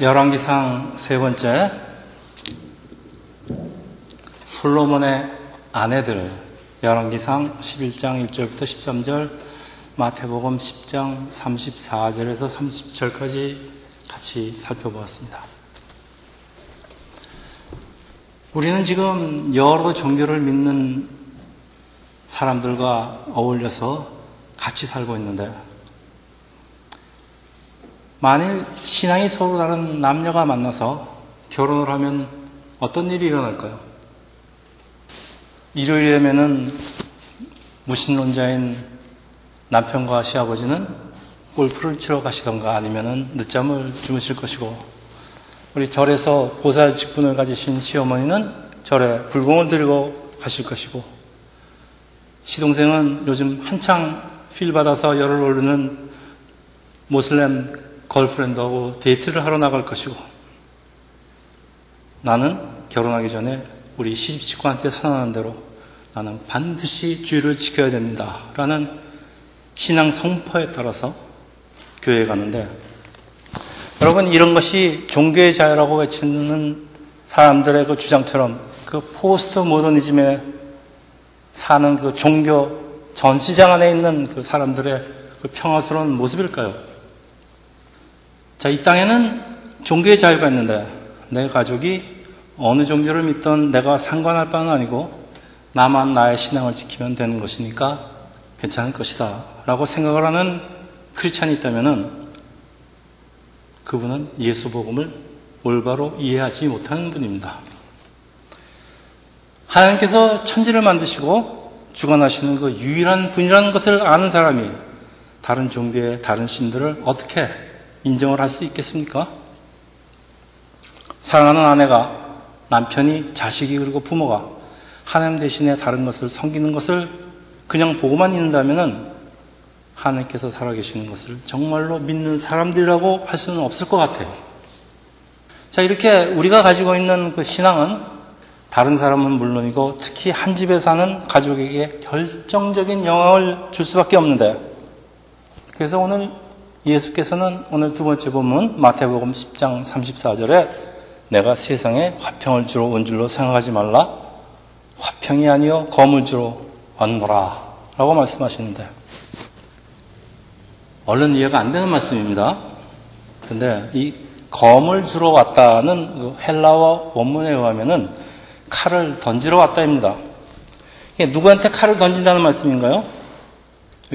열왕기상 세 번째 솔로몬의 아내들 열왕기상 11장 1절부터 13절 마태복음 10장 34절에서 30절까지 같이 살펴보았습니다. 우리는 지금 여러 종교를 믿는 사람들과 어울려서 같이 살고 있는데 만일 신앙이 서로 다른 남녀가 만나서 결혼을 하면 어떤 일이 일어날까요? 일요일에면은 무신론자인 남편과 시아버지는 골프를 치러 가시던가 아니면은 늦잠을 주무실 것이고 우리 절에서 보살 직분을 가지신 시어머니는 절에 불공을 들고 가실 것이고 시동생은 요즘 한창 필 받아서 열을 오르는 모슬렘 girlfriend하고 데이트를 하러 나갈 것이고 나는 결혼하기 전에 우리 시집 식구한테 선언한 대로 나는 반드시 주일을 지켜야 됩니다. 라는 신앙 선포에 따라서 교회에 가는데 여러분 이런 것이 종교의 자유라고 외치는 사람들의 그 주장처럼 그 포스트 모더니즘에 사는 그 종교 전시장 안에 있는 그 사람들의 그 평화스러운 모습일까요? 자, 이 땅에는 종교의 자유가 있는데 내 가족이 어느 종교를 믿던 내가 상관할 바는 아니고 나만 나의 신앙을 지키면 되는 것이니까 괜찮을 것이다. 라고 생각을 하는 크리스찬이 있다면 그분은 예수 복음을 올바로 이해하지 못하는 분입니다. 하나님께서 천지를 만드시고 주관하시는 그 유일한 분이라는 것을 아는 사람이 다른 종교의 다른 신들을 어떻게 인정을 할 수 있겠습니까? 사랑하는 아내가 남편이 자식이 그리고 부모가 하나님 대신에 다른 것을 섬기는 것을 그냥 보고만 있는다면 하나님께서 살아계시는 것을 정말로 믿는 사람들이라고 할 수는 없을 것 같아요. 자, 이렇게 우리가 가지고 있는 그 신앙은 다른 사람은 물론이고 특히 한 집에 사는 가족에게 결정적인 영향을 줄 수밖에 없는데 그래서 오늘 예수께서는 오늘 두 번째 본문 마태복음 10장 34절에 내가 세상에 화평을 주러 온 줄로 생각하지 말라. 화평이 아니요 검을 주러 왔노라. 라고 말씀하시는데 얼른 이해가 안 되는 말씀입니다. 근데 이 검을 주러 왔다는 그 헬라어 원문에 의하면은 칼을 던지러 왔다입니다. 누구한테 칼을 던진다는 말씀인가요?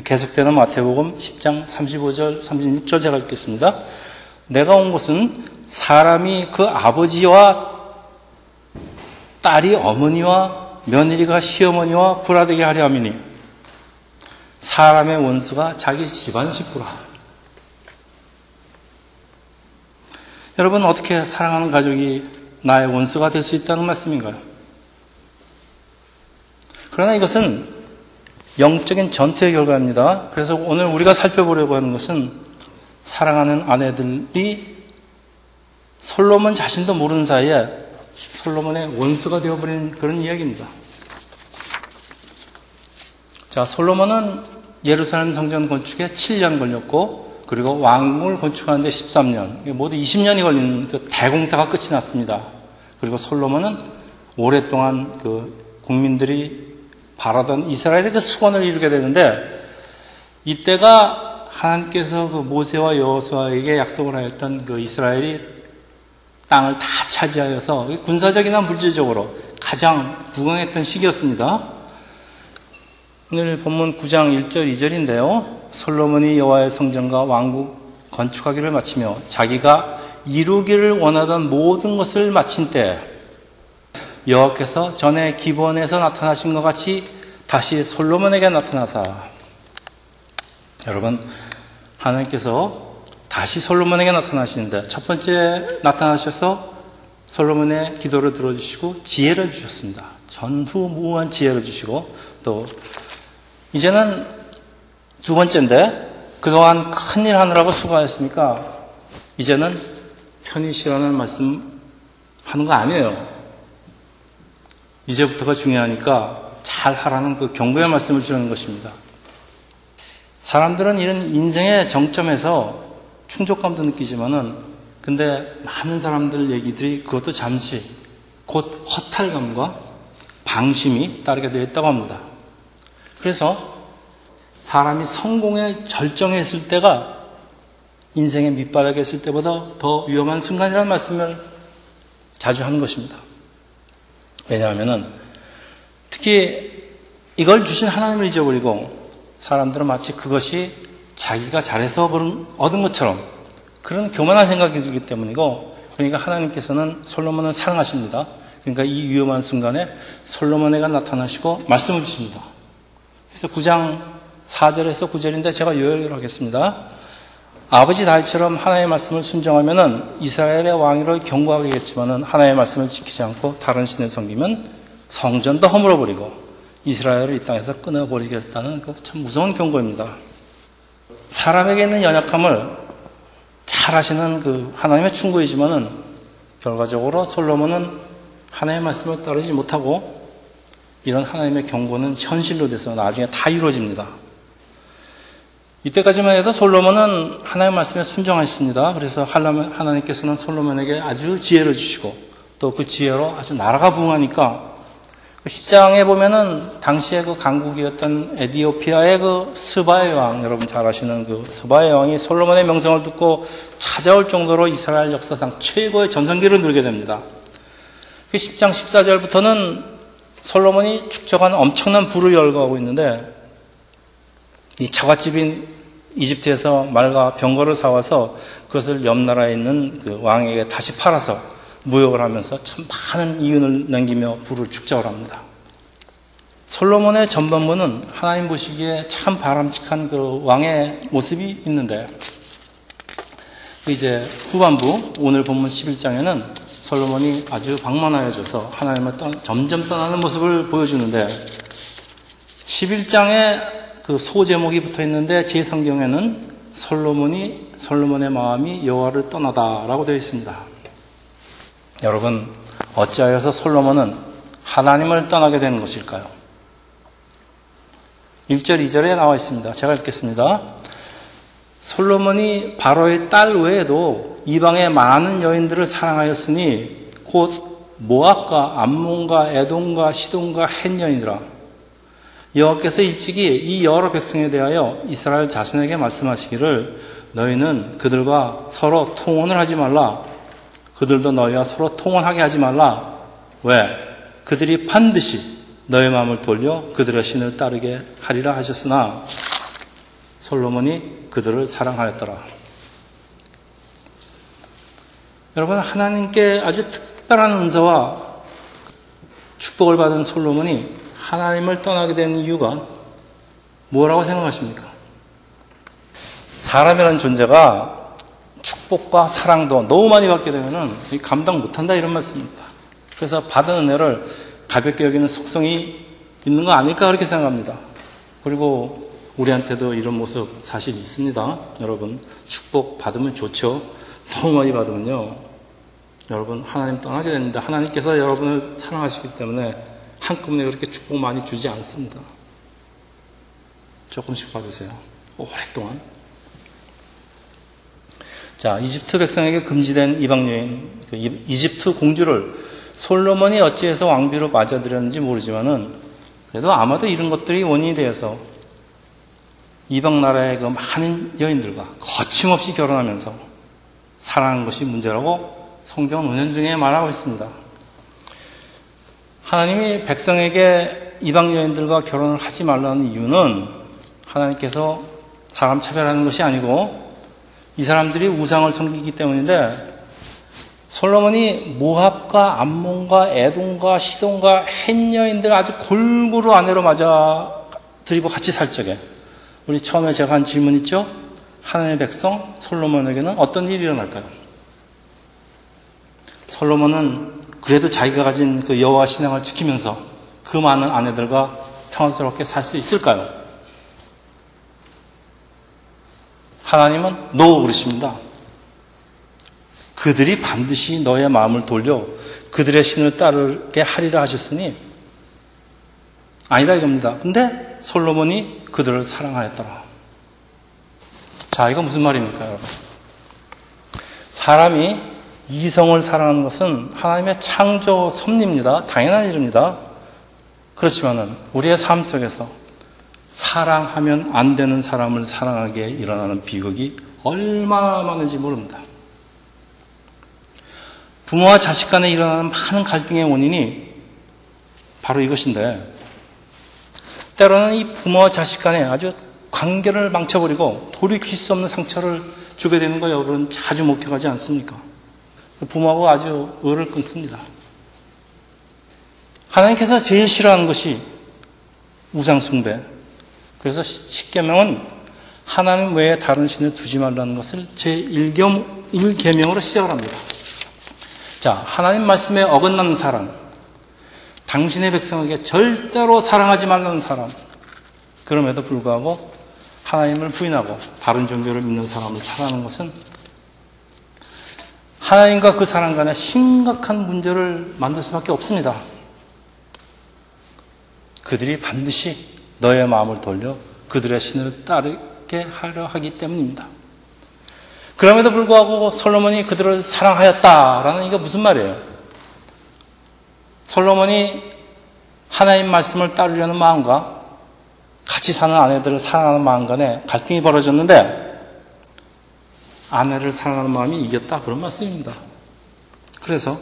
계속되는 마태복음 10장 35절, 36절 제가 읽겠습니다. 내가 온 곳은 사람이 그 아버지와 딸이 어머니와 며느리가 시어머니와 불화되게 하려 함이니 사람의 원수가 자기 집안 식구라. 여러분 어떻게 사랑하는 가족이 나의 원수가 될 수 있다는 말씀인가요? 그러나 이것은 영적인 전투의 결과입니다. 그래서 오늘 우리가 살펴보려고 하는 것은 사랑하는 아내들이 솔로몬 자신도 모르는 사이에 솔로몬의 원수가 되어버린 그런 이야기입니다. 자, 솔로몬은 예루살렘 성전 건축에 7년 걸렸고, 그리고 왕궁을 건축하는데 13년, 모두 20년이 걸리는 그 대공사가 끝이 났습니다. 그리고 솔로몬은 오랫동안 그 국민들이 바라던 이스라엘의 그 수건을 이루게 되는데 이때가 하나님께서 그 모세와 여호수아에게 약속을 하였던 그 이스라엘이 땅을 다 차지하여서 군사적이나 물질적으로 가장 부강했던 시기였습니다. 오늘 본문 9장 1절 2절인데요. 솔로몬이 여호와의 성전과 왕국 건축하기를 마치며 자기가 이루기를 원하던 모든 것을 마친 때 여호와께서 전에 기본에서 나타나신 것 같이 다시 솔로몬에게 나타나사 여러분 하나님께서 다시 솔로몬에게 나타나시는데 첫 번째 나타나셔서 솔로몬의 기도를 들어주시고 지혜를 주셨습니다. 전후무한 지혜를 주시고 또 이제는 두 번째인데 그동안 큰일 하느라고 수고하셨으니까 이제는 편히 쉬라는 말씀 하는 거 아니에요. 이제부터가 중요하니까 잘 하라는 그 경고의 말씀을 주는 것입니다. 사람들은 이런 인생의 정점에서 충족감도 느끼지만은 근데 많은 사람들 얘기들이 그것도 잠시 곧 허탈감과 방심이 따르게 되어 있다고 합니다. 그래서 사람이 성공에 절정에 있을 때가 인생의 밑바닥에 있을 때보다 더 위험한 순간이라는 말씀을 자주 하는 것입니다. 왜냐하면 특히 이걸 주신 하나님을 잊어버리고 사람들은 마치 그것이 자기가 잘해서 얻은 것처럼 그런 교만한 생각이 들기 때문이고 그러니까 하나님께서는 솔로몬을 사랑하십니다. 그러니까 이 위험한 순간에 솔로몬에게 나타나시고 말씀을 주십니다. 그래서 9장 4절에서 9절인데 제가 요약을 하겠습니다. 아버지 다윗처럼 하나님의 말씀을 순종하면은 이스라엘의 왕위를 경고하겠지만은 하나님의 말씀을 지키지 않고 다른 신을 섬기면 성전도 허물어 버리고 이스라엘을 이 땅에서 끊어 버리겠다는 그 참 무서운 경고입니다. 사람에게 있는 연약함을 잘 아시는 그 하나님의 충고이지만은 결과적으로 솔로몬은 하나님의 말씀을 따르지 못하고 이런 하나님의 경고는 현실로 돼서 나중에 다 이루어집니다. 이때까지만 해도 솔로몬은 하나님의 말씀에 순종하였습니다. 그래서 하나님께서는 솔로몬에게 아주 지혜를 주시고 또 그 지혜로 아주 나라가 부흥하니까 10장에 그 보면은 당시에 그 강국이었던 에디오피아의 그 스바의 왕, 여러분 잘 아시는 그 스바의 왕이 솔로몬의 명성을 듣고 찾아올 정도로 이스라엘 역사상 최고의 전성기를 누리게 됩니다. 그 10장 14절부터는 솔로몬이 축적한 엄청난 부를 열거하고 있는데 이 처갓집인 이집트에서 말과 병거를 사와서 그것을 옆 나라에 있는 그 왕에게 다시 팔아서 무역을 하면서 참 많은 이윤을 남기며 부를 축적을 합니다. 솔로몬의 전반부는 하나님 보시기에 참 바람직한 그 왕의 모습이 있는데 이제 후반부 오늘 본문 11장에는 솔로몬이 아주 방만하여져서 하나님을 떠, 점점 떠나는 모습을 보여주는데 11장에 그 소제목이 붙어 있는데 제 성경에는 솔로몬이 솔로몬의 마음이 여호와를 떠나다라고 되어 있습니다. 여러분 어찌하여서 솔로몬은 하나님을 떠나게 되는 것일까요? 1절, 2절에 나와 있습니다. 제가 읽겠습니다. 솔로몬이 바로의 딸 외에도 이방의 많은 여인들을 사랑하였으니 곧 모압과 암몬과 에돔과 시돈과 햇 여인이라 여호와께서 일찍이 이 여러 백성에 대하여 이스라엘 자손에게 말씀하시기를 너희는 그들과 서로 통혼을 하지 말라. 그들도 너희와 서로 통혼하게 하지 말라. 왜? 그들이 반드시 너의 마음을 돌려 그들의 신을 따르게 하리라 하셨으나 솔로몬이 그들을 사랑하였더라. 여러분 하나님께 아주 특별한 은사와 축복을 받은 솔로몬이 하나님을 떠나게 된 이유가 뭐라고 생각하십니까? 사람이라는 존재가 축복과 사랑도 너무 많이 받게 되면은 감당 못한다 이런 말씀입니다. 그래서 받은 은혜를 가볍게 여기는 속성이 있는 거 아닐까 그렇게 생각합니다. 그리고 우리한테도 이런 모습 사실 있습니다. 여러분 축복 받으면 좋죠. 너무 많이 받으면요. 여러분 하나님 떠나게 됩니다. 하나님께서 여러분을 사랑하시기 때문에 한꺼번에 그렇게 축복 많이 주지 않습니다. 조금씩 받으세요. 오랫동안. 자, 이집트 백성에게 금지된 이방 여인, 그 이집트 공주를 솔로몬이 어찌해서 왕비로 맞아들였는지 모르지만은 그래도 아마도 이런 것들이 원인이 되어서 이방 나라의 그 많은 여인들과 거침없이 결혼하면서 사랑하는 것이 문제라고 성경 은연 중에 말하고 있습니다. 하나님이 백성에게 이방 여인들과 결혼을 하지 말라는 이유는 하나님께서 사람 차별하는 것이 아니고 이 사람들이 우상을 섬기기 때문인데 솔로몬이 모합과 암몬과 에돔과 시돈과 햇 여인들 아주 골고루 아내로 맞아 들이고 같이 살 적에 우리 처음에 제가 한 질문 있죠? 하나님의 백성 솔로몬에게는 어떤 일이 일어날까요? 솔로몬은 그래도 자기가 가진 그 여호와 신앙을 지키면서 그 많은 아내들과 평안스럽게 살 수 있을까요? 하나님은 노 그러십니다. 그들이 반드시 너의 마음을 돌려 그들의 신을 따르게 하리라 하셨으니 아니다 이겁니다. 근데 솔로몬이 그들을 사랑하였더라. 자, 이거 무슨 말입니까, 여러분? 사람이 이성을 사랑하는 것은 하나님의 창조 섭리입니다. 당연한 일입니다. 그렇지만은 우리의 삶 속에서 사랑하면 안 되는 사람을 사랑하게 일어나는 비극이 얼마나 많은지 모릅니다. 부모와 자식 간에 일어나는 많은 갈등의 원인이 바로 이것인데, 때로는 이 부모와 자식 간에 아주 관계를 망쳐버리고 돌이킬 수 없는 상처를 주게 되는 거 여러분 자주 목격하지 않습니까? 부모하고 아주 의를 끊습니다. 하나님께서 제일 싫어하는 것이 우상숭배. 그래서 십계명은 하나님 외에 다른 신을 두지 말라는 것을 제1겸 1계명으로 시작을 합니다. 자, 하나님 말씀에 어긋나는 사람, 당신의 백성에게 절대로 사랑하지 말라는 사람, 그럼에도 불구하고 하나님을 부인하고 다른 종교를 믿는 사람을 사랑하는 것은 하나님과 그 사람 간에 심각한 문제를 만들 수밖에 없습니다. 그들이 반드시 너의 마음을 돌려 그들의 신을 따르게 하려 하기 때문입니다. 그럼에도 불구하고 솔로몬이 그들을 사랑하였다라는 이게 무슨 말이에요? 솔로몬이 하나님 말씀을 따르려는 마음과 같이 사는 아내들을 사랑하는 마음 간에 갈등이 벌어졌는데 아내를 사랑하는 마음이 이겼다 그런 말씀입니다. 그래서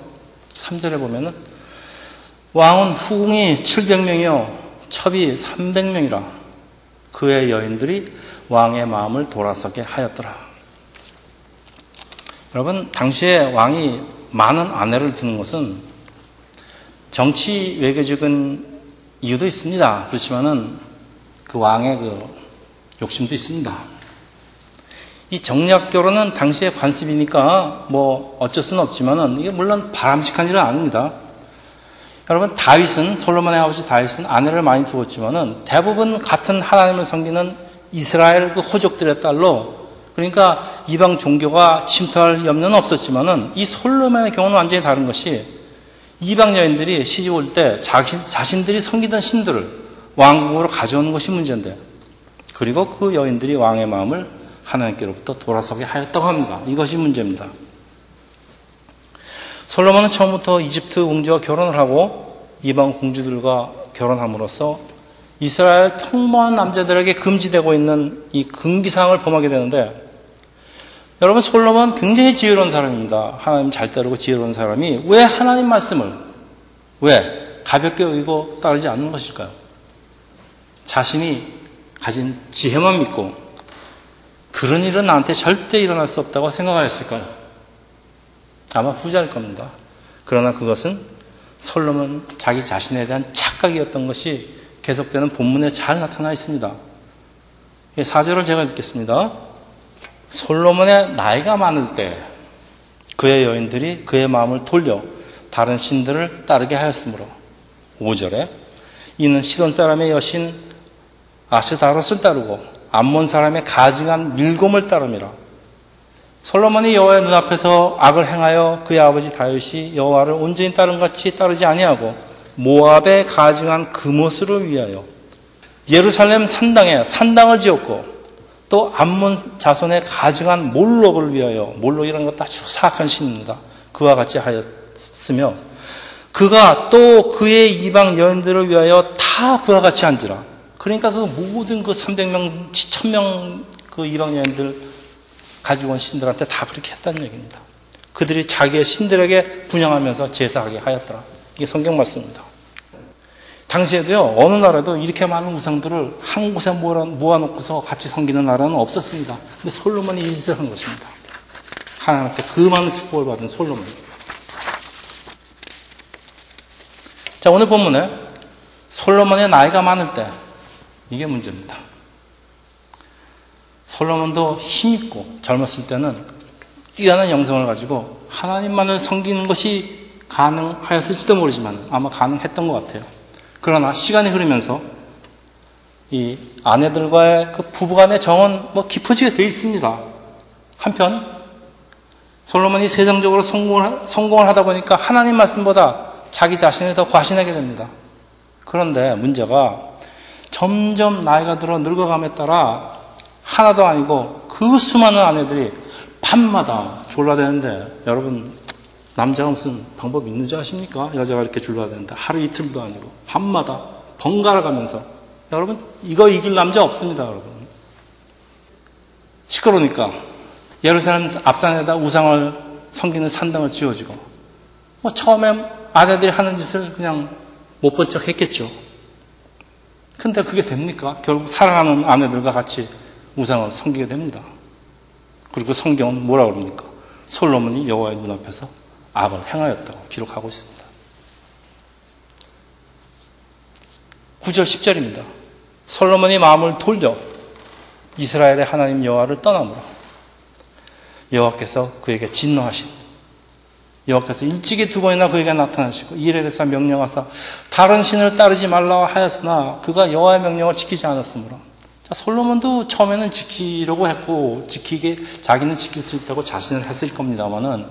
3절에 보면은 왕은 후궁이 700명이요 첩이 300명이라 그의 여인들이 왕의 마음을 돌아서게 하였더라. 여러분 당시에 왕이 많은 아내를 두는 것은 정치 외교적인 이유도 있습니다. 그렇지만은 그 왕의 그 욕심도 있습니다. 이 정략 결혼은 당시의 관습이니까 뭐 어쩔 수는 없지만은 이게 물론 바람직한 일은 아닙니다. 여러분 다윗은 솔로몬의 아버지 다윗은 아내를 많이 두었지만은 대부분 같은 하나님을 섬기는 이스라엘 그 호족들의 딸로 그러니까 이방 종교가 침투할 염려는 없었지만은 이 솔로몬의 경우는 완전히 다른 것이 이방 여인들이 시집 올 때 자신, 자신들이 섬기던 신들을 왕국으로 가져오는 것이 문제인데 그리고 그 여인들이 왕의 마음을 하나님께로부터 돌아서게 하였다고 합니다. 이것이 문제입니다. 솔로몬은 처음부터 이집트 공주와 결혼을 하고 이방 공주들과 결혼함으로써 이스라엘 평범한 남자들에게 금지되고 있는 이 금기사항을 범하게 되는데 여러분 솔로몬 굉장히 지혜로운 사람입니다. 하나님 잘 따르고 지혜로운 사람이 왜 하나님 말씀을 왜 가볍게 의고 따르지 않는 것일까요? 자신이 가진 지혜만 믿고 그런 일은 나한테 절대 일어날 수 없다고 생각하였을까요? 아마 후자일 겁니다. 그러나 그것은 솔로몬 자기 자신에 대한 착각이었던 것이 계속되는 본문에 잘 나타나 있습니다. 4절을 제가 읽겠습니다. 솔로몬의 나이가 많을 때 그의 여인들이 그의 마음을 돌려 다른 신들을 따르게 하였으므로 5절에 이는 시돈 사람의 여신 아스다롯을 따르고 암몬 사람의 가증한 밀곰을 따릅니다. 솔로몬이 여호와의 눈앞에서 악을 행하여 그의 아버지 다윗이 여호와를 온전히 따른 같이 따르지 아니하고 모압의 가증한 금옷을 위하여 예루살렘 산당에 산당을 지었고 또 암몬 자손의 가증한 몰록을 위하여 몰록이라는 것도 아주 사악한 신입니다. 그와 같이 하였으며 그가 또 그의 이방 여인들을 위하여 다 그와 같이 한지라 그러니까 그 모든 그 300명, 1000명 그 이방 여인들 가지고 온 신들한테 다 그렇게 했다는 얘기입니다. 그들이 자기의 신들에게 분양하면서 제사하게 하였더라. 이게 성경 말씀입니다. 당시에도요, 어느 나라도 이렇게 많은 우상들을 한 곳에 모아놓고서 같이 섬기는 나라는 없었습니다. 근데 솔로몬이 이 짓을 한 것입니다. 하나님한테 그 많은 축복을 받은 솔로몬. 자, 오늘 본문에 솔로몬의 나이가 많을 때 이게 문제입니다. 솔로몬도 힘있고 젊었을 때는 뛰어난 영성을 가지고 하나님만을 섬기는 것이 가능하였을지도 모르지만 아마 가능했던 것 같아요. 그러나 시간이 흐르면서 이 아내들과의 그 부부간의 정은 뭐 깊어지게 되어 있습니다. 한편 솔로몬이 세상적으로 성공을, 성공을 하다 보니까 하나님 말씀보다 자기 자신을 더 과신하게 됩니다. 그런데 문제가 점점 나이가 들어 늙어감에 따라 하나도 아니고 그 수많은 아내들이 밤마다 졸라대는데 여러분 남자가 무슨 방법이 있는지 아십니까? 여자가 이렇게 졸라대는데 하루 이틀도 아니고 밤마다 번갈아 가면서 여러분 이거 이길 남자 없습니다 여러분 시끄러우니까 예루살렘 앞산에다 우상을 섬기는 산당을 지어주고 뭐 처음에 아내들이 하는 짓을 그냥 못 본 척 했겠죠. 근데 그게 됩니까? 결국 사랑하는 아내들과 같이 우상을 섬기게 됩니다. 그리고 성경은 뭐라 그럽니까? 솔로몬이 여호와의 눈앞에서 악을 행하였다고 기록하고 있습니다. 9절 10절입니다. 솔로몬이 마음을 돌려 이스라엘의 하나님 여호와를 떠나므로 여호와께서 그에게 진노하신 여호와께서 일찍이 두 번이나 그에게 나타나시고 이 일에 대해서 명령하사 다른 신을 따르지 말라 하였으나 그가 여호와의 명령을 지키지 않았으므로 자, 솔로몬도 처음에는 지키려고 했고 지키게 자기는 지킬 수 있다고 자신을 했을 겁니다만은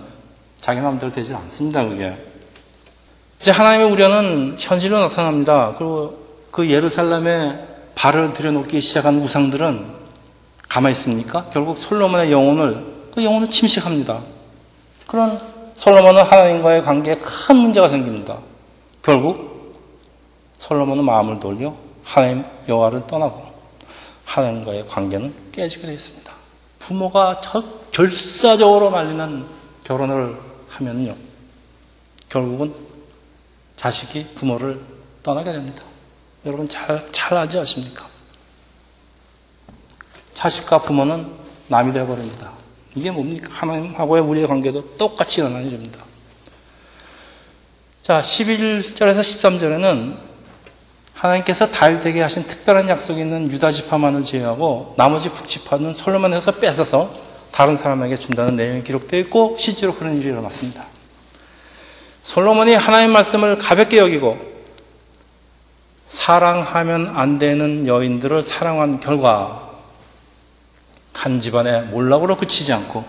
자기 마음대로 되지 않습니다 그게 이제 하나님의 우려는 현실로 나타납니다 그리고 그 예루살렘에 발을 들여놓기 시작한 우상들은 가만히 있습니까? 결국 솔로몬의 영혼을 그 영혼을 침식합니다. 그런 솔로몬은 하나님과의 관계에 큰 문제가 생깁니다. 결국 솔로몬은 마음을 돌려 하나님 여호와를 떠나고 하나님과의 관계는 깨지게 되어 있습니다. 부모가 결사적으로 말리는 결혼을 하면요. 결국은 자식이 부모를 떠나게 됩니다. 여러분 잘, 잘 알지 않습니까? 자식과 부모는 남이 되어버립니다. 이게 뭡니까? 하나님하고의 우리의 관계도 똑같이 일어나는 일입니다. 자, 11절에서 13절에는 하나님께서 다윗에게 하신 특별한 약속이 있는 유다 지파만을 제외하고 나머지 북지파는 솔로몬에서 뺏어서 다른 사람에게 준다는 내용이 기록되어 있고 실제로 그런 일이 일어났습니다. 솔로몬이 하나님 말씀을 가볍게 여기고 사랑하면 안 되는 여인들을 사랑한 결과 한 집안의 몰락으로 그치지 않고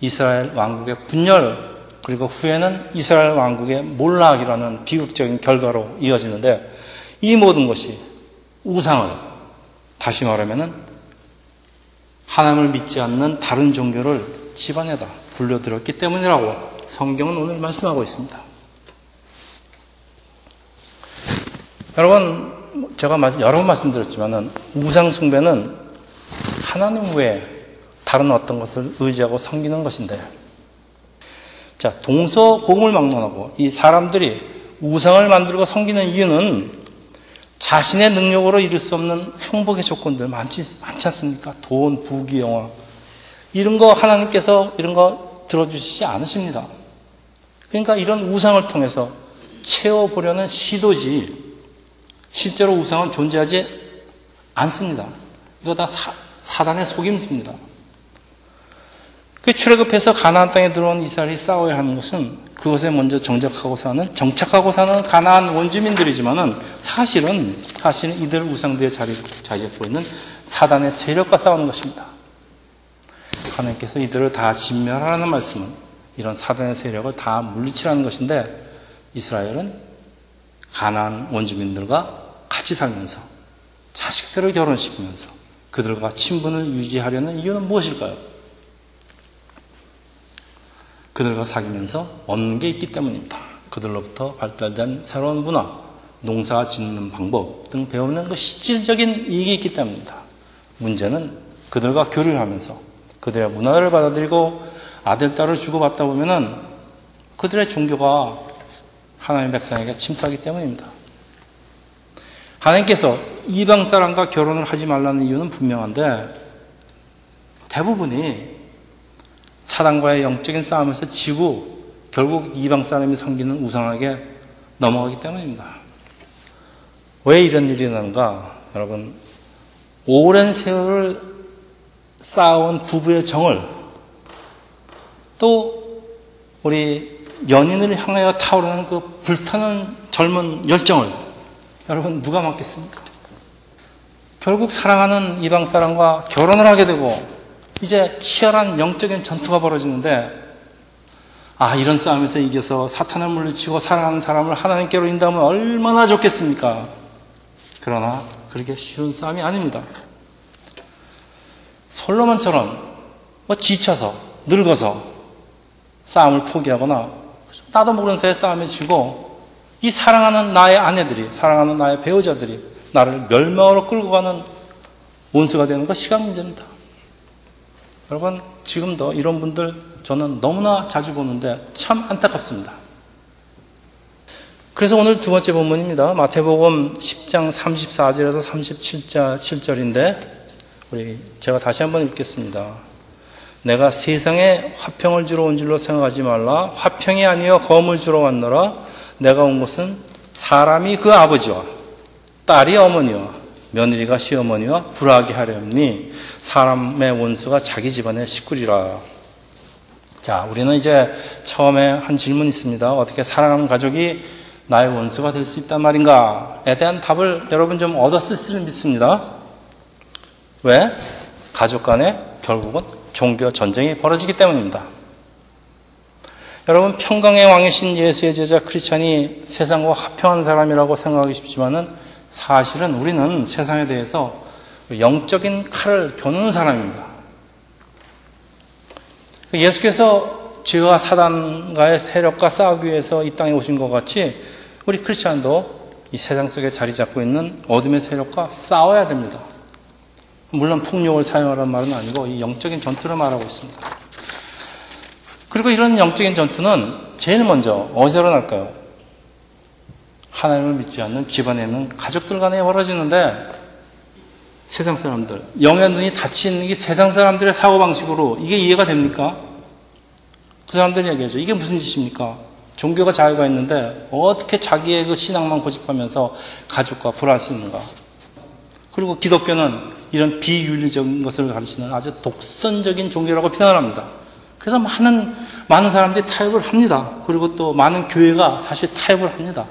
이스라엘 왕국의 분열 그리고 후에는 이스라엘 왕국의 몰락이라는 비극적인 결과로 이어지는데 이 모든 것이 우상을 다시 말하면은 하나님을 믿지 않는 다른 종교를 집안에다 불려들었기 때문이라고 성경은 오늘 말씀하고 있습니다. 여러분, 제가 여러 번 말씀드렸지만은 우상 숭배는 하나님 외에 다른 어떤 것을 의지하고 섬기는 것인데, 자, 동서공을 막론하고 이 사람들이 우상을 만들고 섬기는 이유는 자신의 능력으로 이룰 수 없는 행복의 조건들 많지, 많지 않습니까? 돈, 부귀, 영화. 이런 거 하나님께서 이런 거 들어주시지 않으십니다. 그러니까 이런 우상을 통해서 채워보려는 시도지, 실제로 우상은 존재하지 않습니다. 이거 다 사, 사단의 속임수입니다. 그 출애굽해서 가나안 땅에 들어온 이스라엘이 싸워야 하는 것은 그것에 먼저 정착하고 사는 정착하고 사는 가나안 원주민들이지만은 사실은 사실은 이들 우상들의 자리 자리에 있는 사단의 세력과 싸우는 것입니다. 하나님께서 이들을 다 진멸하라는 말씀은 이런 사단의 세력을 다 물리치라는 것인데 이스라엘은 가나안 원주민들과 같이 살면서 자식들을 결혼시키면서 그들과 친분을 유지하려는 이유는 무엇일까요? 그들과 사귀면서 얻는 게 있기 때문입니다. 그들로부터 발달된 새로운 문화, 농사 짓는 방법 등 배우는 그 실질적인 이익이 있기 때문입니다. 문제는 그들과 교류를 하면서 그들의 문화를 받아들이고 아들, 딸을 주고받다 보면은 그들의 종교가 하나님의 백성에게 침투하기 때문입니다. 하나님께서 이방 사람과 결혼을 하지 말라는 이유는 분명한데 대부분이 사단과의 영적인 싸움에서 지고 결국 이방 사람이 섬기는 우상하게 넘어가기 때문입니다. 왜 이런 일이 일어나는가? 여러분, 오랜 세월을 쌓아온 부부의 정을 또 우리 연인을 향하여 타오르는 그 불타는 젊은 열정을 여러분 누가 맡겠습니까? 결국 사랑하는 이방 사람과 결혼을 하게 되고 이제 치열한 영적인 전투가 벌어지는데 아 이런 싸움에서 이겨서 사탄을 물리치고 사랑하는 사람을 하나님께로 인도하면 얼마나 좋겠습니까? 그러나 그렇게 쉬운 싸움이 아닙니다. 솔로몬처럼 뭐 지쳐서, 늙어서 싸움을 포기하거나 나도 모르는 사이에 싸움에 지고 이 사랑하는 나의 아내들이, 사랑하는 나의 배우자들이 나를 멸망으로 끌고 가는 원수가 되는 거 시간 문제입니다. 여러분, 지금도 이런 분들 저는 너무나 자주 보는데 참 안타깝습니다. 그래서 오늘 두 번째 본문입니다. 마태복음 10장 34절에서 37절인데 우리 제가 다시 한번 읽겠습니다. 내가 세상에 화평을 주러 온 줄로 생각하지 말라. 화평이 아니여 검을 주러 왔노라. 내가 온 것은 사람이 그 아버지와 딸이 어머니와 며느리가 시어머니와 불하게 하려니 사람의 원수가 자기 집안의 식구리라. 자, 우리는 이제 처음에 한 질문이 있습니다. 어떻게 사랑하는 가족이 나의 원수가 될 수 있단 말인가에 대한 답을 여러분 좀 얻었을 줄 믿습니다. 왜? 가족 간에 결국은 종교 전쟁이 벌어지기 때문입니다. 여러분 평강의 왕이신 예수의 제자 크리스찬이 세상과 화평한 사람이라고 생각하기 쉽지만은 사실은 우리는 세상에 대해서 영적인 칼을 겨누는 사람입니다. 예수께서 죄와 사단과의 세력과 싸우기 위해서 이 땅에 오신 것 같이 우리 크리스찬도 이 세상 속에 자리 잡고 있는 어둠의 세력과 싸워야 됩니다. 물론 폭력을 사용하라는 말은 아니고 이 영적인 전투를 말하고 있습니다. 그리고 이런 영적인 전투는 제일 먼저 어디서 일어날까요? 하나님을 믿지 않는 집안에 있는 가족들 간에 벌어지는데 세상 사람들, 영의 눈이 닫히 있는 게 세상 사람들의 사고방식으로 이게 이해가 됩니까? 그 사람들이 얘기하죠. 이게 무슨 짓입니까? 종교가 자유가 있는데 어떻게 자기의 그 신앙만 고집하면서 가족과 있는가? 그리고 기독교는 이런 비윤리적인 것을 가르치는 아주 독선적인 종교라고 비난합니다. 그래서 많은, 많은 사람들이 타협을 합니다. 그리고 또 많은 교회가 사실 타협을 합니다.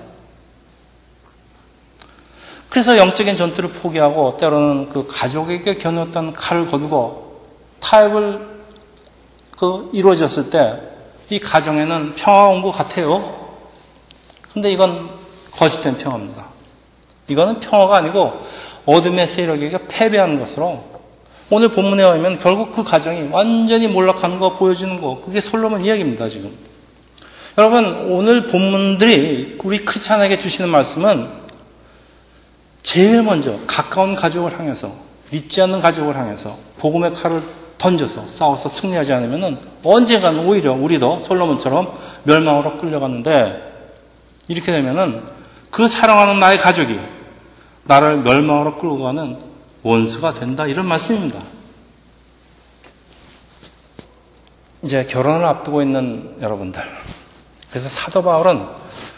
그래서 영적인 전투를 포기하고 때로는 그 가족에게 겨누었던 칼을 거두고 타협을 그 이루어졌을 때 이 가정에는 평화가 온 것 같아요. 근데 이건 거짓된 평화입니다. 이거는 평화가 아니고 어둠의 세력에게 패배한 것으로 오늘 본문에 의하면 결국 그 가정이 완전히 몰락하는 거 보여주는 거 그게 솔로몬 이야기입니다 지금. 여러분 오늘 본문들이 우리 크리스찬에게 주시는 말씀은 제일 먼저 가까운 가족을 향해서 믿지 않는 가족을 향해서 복음의 칼을 던져서 싸워서 승리하지 않으면 언젠가는 오히려 우리도 솔로몬처럼 멸망으로 끌려갔는데 이렇게 되면은 그 사랑하는 나의 가족이 나를 멸망으로 끌고 가는 원수가 된다 이런 말씀입니다. 이제 결혼을 앞두고 있는 여러분들. 그래서 사도 바울은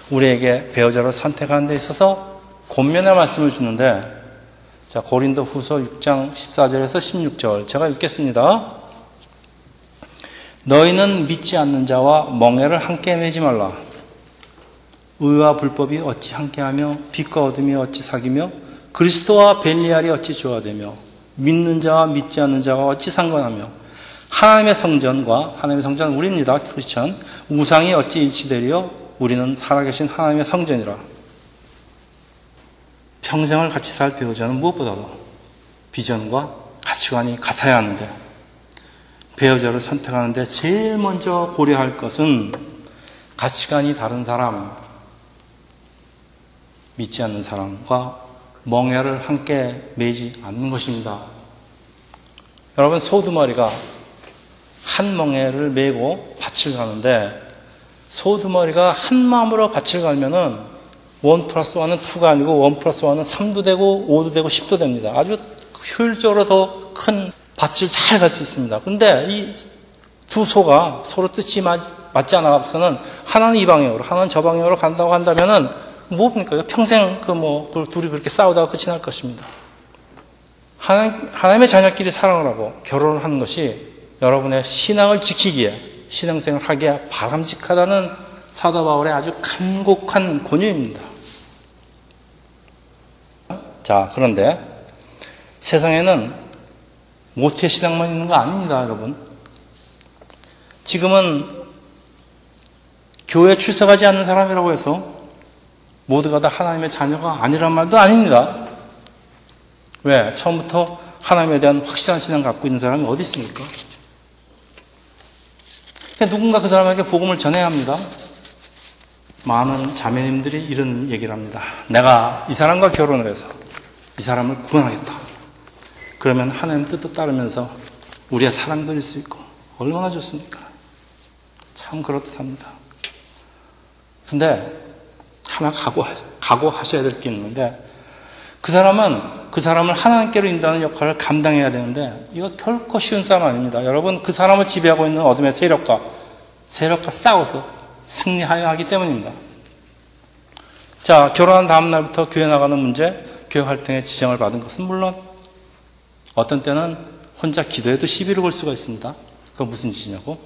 우리에게 배우자를 선택하는 데 있어서 권면의 말씀을 주는데 자, 고린도 후서 6장 14절에서 16절. 제가 읽겠습니다. 너희는 믿지 않는 자와 멍해를 함께 매지 말라. 의와 불법이 어찌 함께하며 빛과 어둠이 어찌 사귀며 그리스도와 벨리알이 어찌 조화되며 믿는 자와 믿지 않는 자가 어찌 상관하며 하나님의 성전과 하나님의 성전은 우리입니다. 크리스천 우상이 어찌 일치되리요 우리는 살아계신 하나님의 성전이라. 평생을 같이 살 배우자는 무엇보다도 비전과 가치관이 같아야 하는데 배우자를 선택하는데 제일 먼저 고려할 것은 가치관이 다른 사람, 믿지 않는 사람과 멍해를 함께 매지 않는 것입니다. 여러분 소두머리가 한 멍해를 메고 밭을 가는데 소두머리가 한 마음으로 밭을 갈면은 원 플러스 원은 2가 아니고 원 플러스 원은 3도 되고 5도 되고 10도 됩니다. 아주 효율적으로 더 큰 밭을 잘 갈 수 있습니다. 근데 이 두 소가 서로 뜻이 맞지 않아서는 하나는 이 방향으로, 하나는 저 방향으로 간다고 한다면은 무엇입니까? 평생 그 뭐, 그 둘이 그렇게 싸우다가 끝이 날 것입니다. 하나님, 하나님의 자녀끼리 사랑을 하고 결혼을 하는 것이 여러분의 신앙을 지키기에, 신앙생활을 하기에 바람직하다는 사도 바울의 아주 간곡한 권유입니다. 자, 그런데 세상에는 모태 신앙만 있는 거 아닙니다, 여러분. 지금은 교회 출석하지 않는 사람이라고 해서 모두가 다 하나님의 자녀가 아니란 말도 아닙니다. 왜? 처음부터 하나님에 대한 확실한 신앙 갖고 있는 사람이 어디 있습니까? 누군가 그 사람에게 복음을 전해야 합니다. 많은 자매님들이 이런 얘기를 합니다. 내가 이 사람과 결혼을 해서 이 사람을 구원하겠다. 그러면 하나님 뜻도 따르면서 우리의 사랑들일 수 있고 얼마나 좋습니까? 참 그렇답니다. 근데 하나 각오, 각오하셔야 될 게 있는데 그 사람은 그 사람을 하나님께로 인도하는 역할을 감당해야 되는데 이거 결코 쉬운 싸움 아닙니다. 여러분 그 사람을 지배하고 있는 어둠의 세력과 세력과 싸워서 승리하여 하기 때문입니다. 자 결혼한 다음 날부터 교회 나가는 문제, 교회 활동에 지정을 받은 것은 물론 어떤 때는 혼자 기도해도 시비를 걸 수가 있습니다. 그건 무슨 짓이냐고?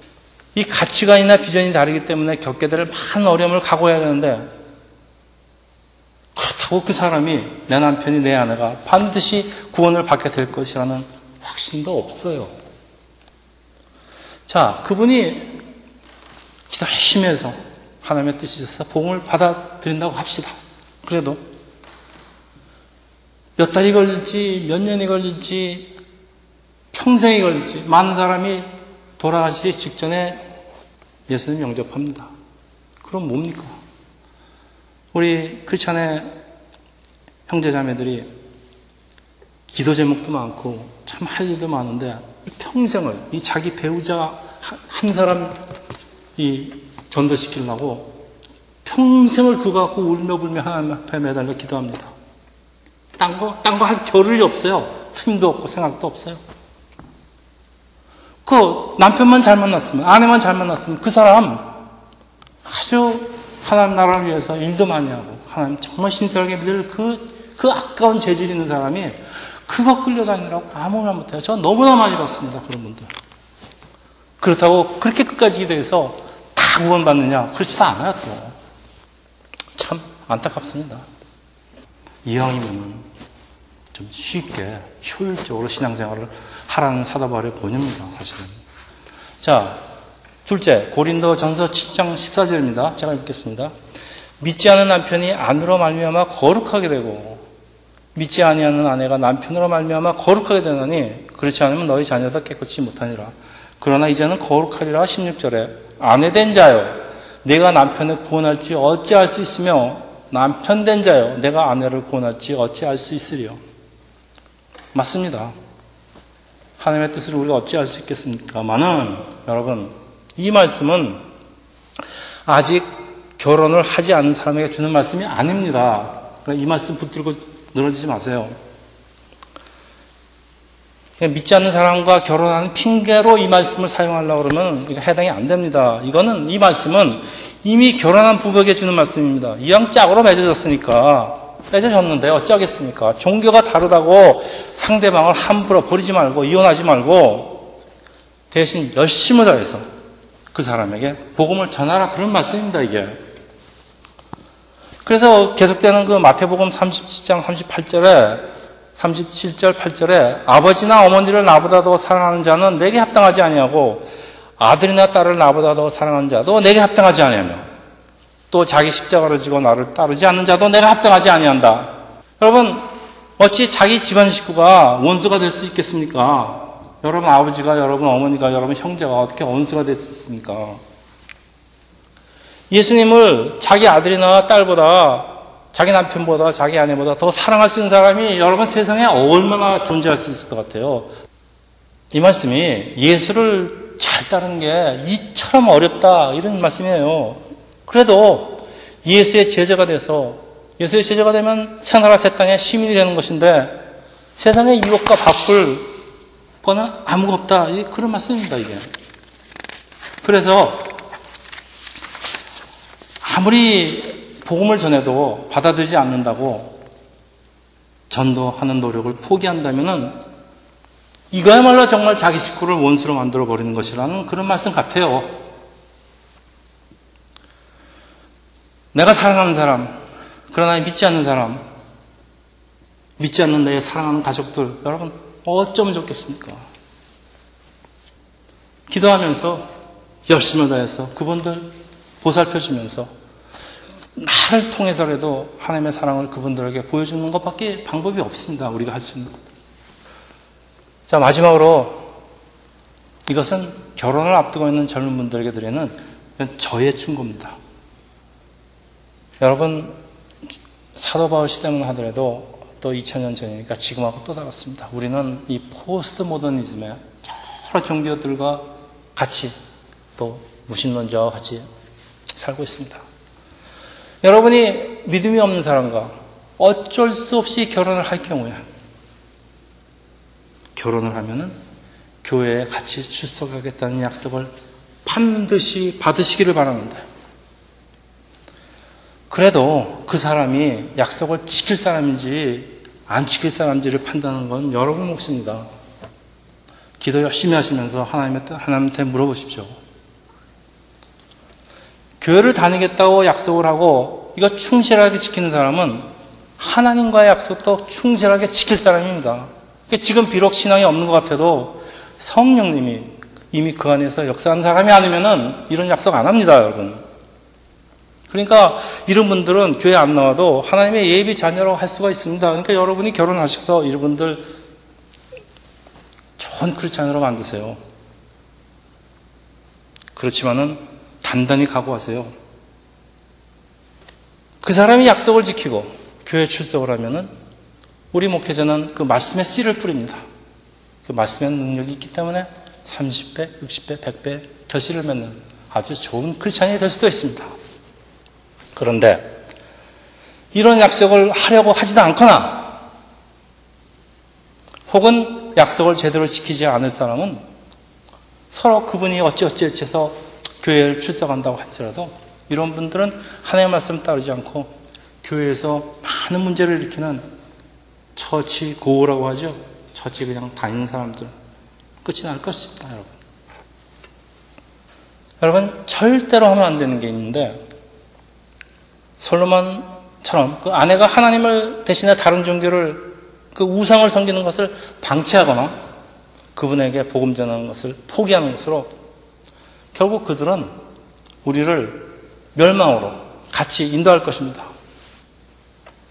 이 가치관이나 비전이 다르기 때문에 겪게 될 많은 어려움을 각오해야 되는데 그렇다고 그 사람이 내 남편이 내 아내가 반드시 구원을 받게 될 것이라는 확신도 없어요. 자, 그분이 기도 열심히 해서 하나님의 뜻이 있어서 복음을 받아들인다고 합시다. 그래도 몇 달이 걸릴지, 몇 년이 걸릴지, 평생이 걸릴지, 많은 사람이 돌아가시기 직전에 예수님 영접합니다. 그럼 뭡니까? 우리 크리스천의 형제 자매들이 기도 제목도 많고 참 할 일도 많은데 평생을 이 자기 배우자 한 사람 이 전도시키려고 평생을 그거 갖고 울며 불며 하나님 앞에 매달려 기도합니다. 딴 거, 딴 거 할 겨를이 없어요. 틈도 없고 생각도 없어요. 그 남편만 잘 만났으면, 아내만 잘 만났으면 그 사람 아주 하나님 나라를 위해서 일도 많이 하고, 하나님 정말 신실하게 믿을 그, 그 아까운 재질 있는 사람이 그거 끌려다니라고 아무나 못해요. 저 너무나 많이 봤습니다. 그런 분들. 그렇다고 그렇게 끝까지 기도해서 다 구원받느냐? 그렇지도 않아요, 또. 참 안타깝습니다. 이왕이면 좀 쉽게 효율적으로 신앙생활을 하라는 사도바울의 본입니다, 사실은. 자, 둘째, 고린도 전서 7장 14절입니다. 제가 읽겠습니다. 믿지 않은 남편이 아내로 말미암아 거룩하게 되고 믿지 아니하는 아내가 남편으로 말미암아 거룩하게 되느니 그렇지 않으면 너희 자녀도 깨끗이 못하니라. 그러나 이제는 거룩하리라 16절에 아내된 자요 내가 남편을 구원할지 어찌할 수 있으며 남편 된 자요 내가 아내를 구원할지 어찌할 수 있으리요. 맞습니다. 하나님의 뜻을 우리가 어찌할 수 있겠습니까만은 여러분 이 말씀은 아직 결혼을 하지 않은 사람에게 주는 말씀이 아닙니다. 그러니까 이 말씀 붙들고 늘어지지 마세요. 믿지 않는 사람과 결혼하는 핑계로 이 말씀을 사용하려고 그러면 이거 해당이 안 됩니다. 이거는 이 말씀은 이미 결혼한 부부에게 주는 말씀입니다. 이왕 짝으로 맺어졌으니까 맺어졌는데 어쩌겠습니까? 종교가 다르다고 상대방을 함부로 버리지 말고 이혼하지 말고 대신 열심을 다해서 그 사람에게 복음을 전하라 그런 말씀입니다, 이게. 그래서 계속되는 그 마태복음 37장 38절에 37절 8절에 아버지나 어머니를 나보다 더 사랑하는 자는 내게 합당하지 아니하고 아들이나 딸을 나보다 더 사랑하는 자도 내게 합당하지 아니하며 또 자기 십자가를 지고 나를 따르지 않는 자도 내가 합당하지 아니한다. 여러분 어찌 자기 집안 식구가 원수가 될 수 있겠습니까? 여러분 아버지가 여러분 어머니가 여러분 형제가 어떻게 원수가 될 수 있습니까? 예수님을 자기 아들이나 딸보다 자기 남편보다 자기 아내보다 더 사랑할 수 있는 사람이 여러분 세상에 얼마나 존재할 수 있을 것 같아요. 이 말씀이 예수를 잘 따르는 게 이처럼 어렵다 이런 말씀이에요. 그래도 예수의 제자가 돼서 예수의 제자가 되면 새나라 새 땅의 시민이 되는 것인데 세상의 유혹과 바꿀 거는 아무것도 없다. 그런 말씀입니다, 이게. 그래서 아무리 복음을 전해도 받아들이지 않는다고 전도하는 노력을 포기한다면은 이거야말로 정말 자기 식구를 원수로 만들어 버리는 것이라는 그런 말씀 같아요. 내가 사랑하는 사람, 그러나 믿지 않는 사람, 믿지 않는 내 사랑하는 가족들, 여러분 어쩌면 좋겠습니까? 기도하면서 열심을 다해서 그분들 보살펴 주면서 나를 통해서라도 하나님의 사랑을 그분들에게 보여주는 것밖에 방법이 없습니다. 우리가 할 수 있는 것. 자, 마지막으로 이것은 결혼을 앞두고 있는 젊은 분들에게 드리는 저의 충고입니다. 여러분, 사도 바울 시대만 하더라도 또 2000년 전이니까 지금하고 또 다릅니다. 우리는 이 포스트 모더니즘의 여러 종교들과 같이 또 무신론자와 같이 살고 있습니다. 여러분이 믿음이 없는 사람과 어쩔 수 없이 결혼을 할 경우에 결혼을 하면은 교회에 같이 출석하겠다는 약속을 반드시 받으시기를 바랍니다. 그래도 그 사람이 약속을 지킬 사람인지 안 지킬 사람인지를 판단하는 건 여러분 몫입니다. 기도 열심히 하시면서 하나님한테, 물어보십시오. 교회를 다니겠다고 약속을 하고 이거 충실하게 지키는 사람은 하나님과의 약속도 충실하게 지킬 사람입니다. 지금 비록 신앙이 없는 것 같아도 성령님이 이미 그 안에서 역사한 사람이 아니면은 이런 약속 안 합니다, 여러분. 그러니까 이런 분들은 교회 안 나와도 하나님의 예비 자녀라고 할 수가 있습니다. 그러니까 여러분이 결혼하셔서 이분들 좋은 크리스찬으로 만드세요. 그렇지만은 단단히 각오하세요. 그 사람이 약속을 지키고 교회 출석을 하면은 우리 목회자는 그 말씀에 씨를 뿌립니다. 그 말씀의 능력이 있기 때문에 30배, 60배, 100배 결실을 맺는 아주 좋은 크리스찬이 될 수도 있습니다. 그런데 이런 약속을 하려고 하지도 않거나 혹은 약속을 제대로 지키지 않을 사람은 서로 그분이 어찌어찌해서 교회를 출석한다고 할지라도 이런 분들은 하나님의 말씀 따르지 않고 교회에서 많은 문제를 일으키는 처치 고라고 하죠. 처치 그냥 다니는 사람들 끝이 날 것입니다, 여러분. 여러분 절대로 하면 안 되는 게 있는데 솔로몬처럼 그 아내가 하나님을 대신해 다른 종교를 그 우상을 섬기는 것을 방치하거나 그분에게 복음 전하는 것을 포기하는 것으로 결국 그들은 우리를 멸망으로 같이 인도할 것입니다.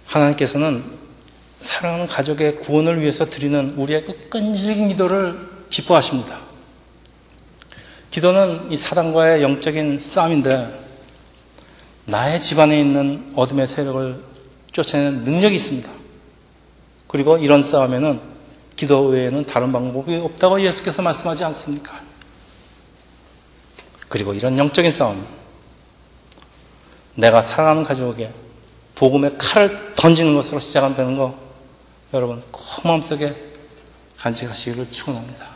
하나님께서는 사랑하는 가족의 구원을 위해서 드리는 우리의 그 끈질긴 기도를 기뻐하십니다. 기도는 이 사단과의 영적인 싸움인데 나의 집안에 있는 어둠의 세력을 쫓아내는 능력이 있습니다. 그리고 이런 싸움에는 기도 외에는 다른 방법이 없다고 예수께서 말씀하지 않습니까? 그리고 이런 영적인 싸움, 내가 사랑하는 가족에게 복음의 칼을 던지는 것으로 시작한다는 거 여러분 꼭 마음속에 간직하시기를 축원합니다.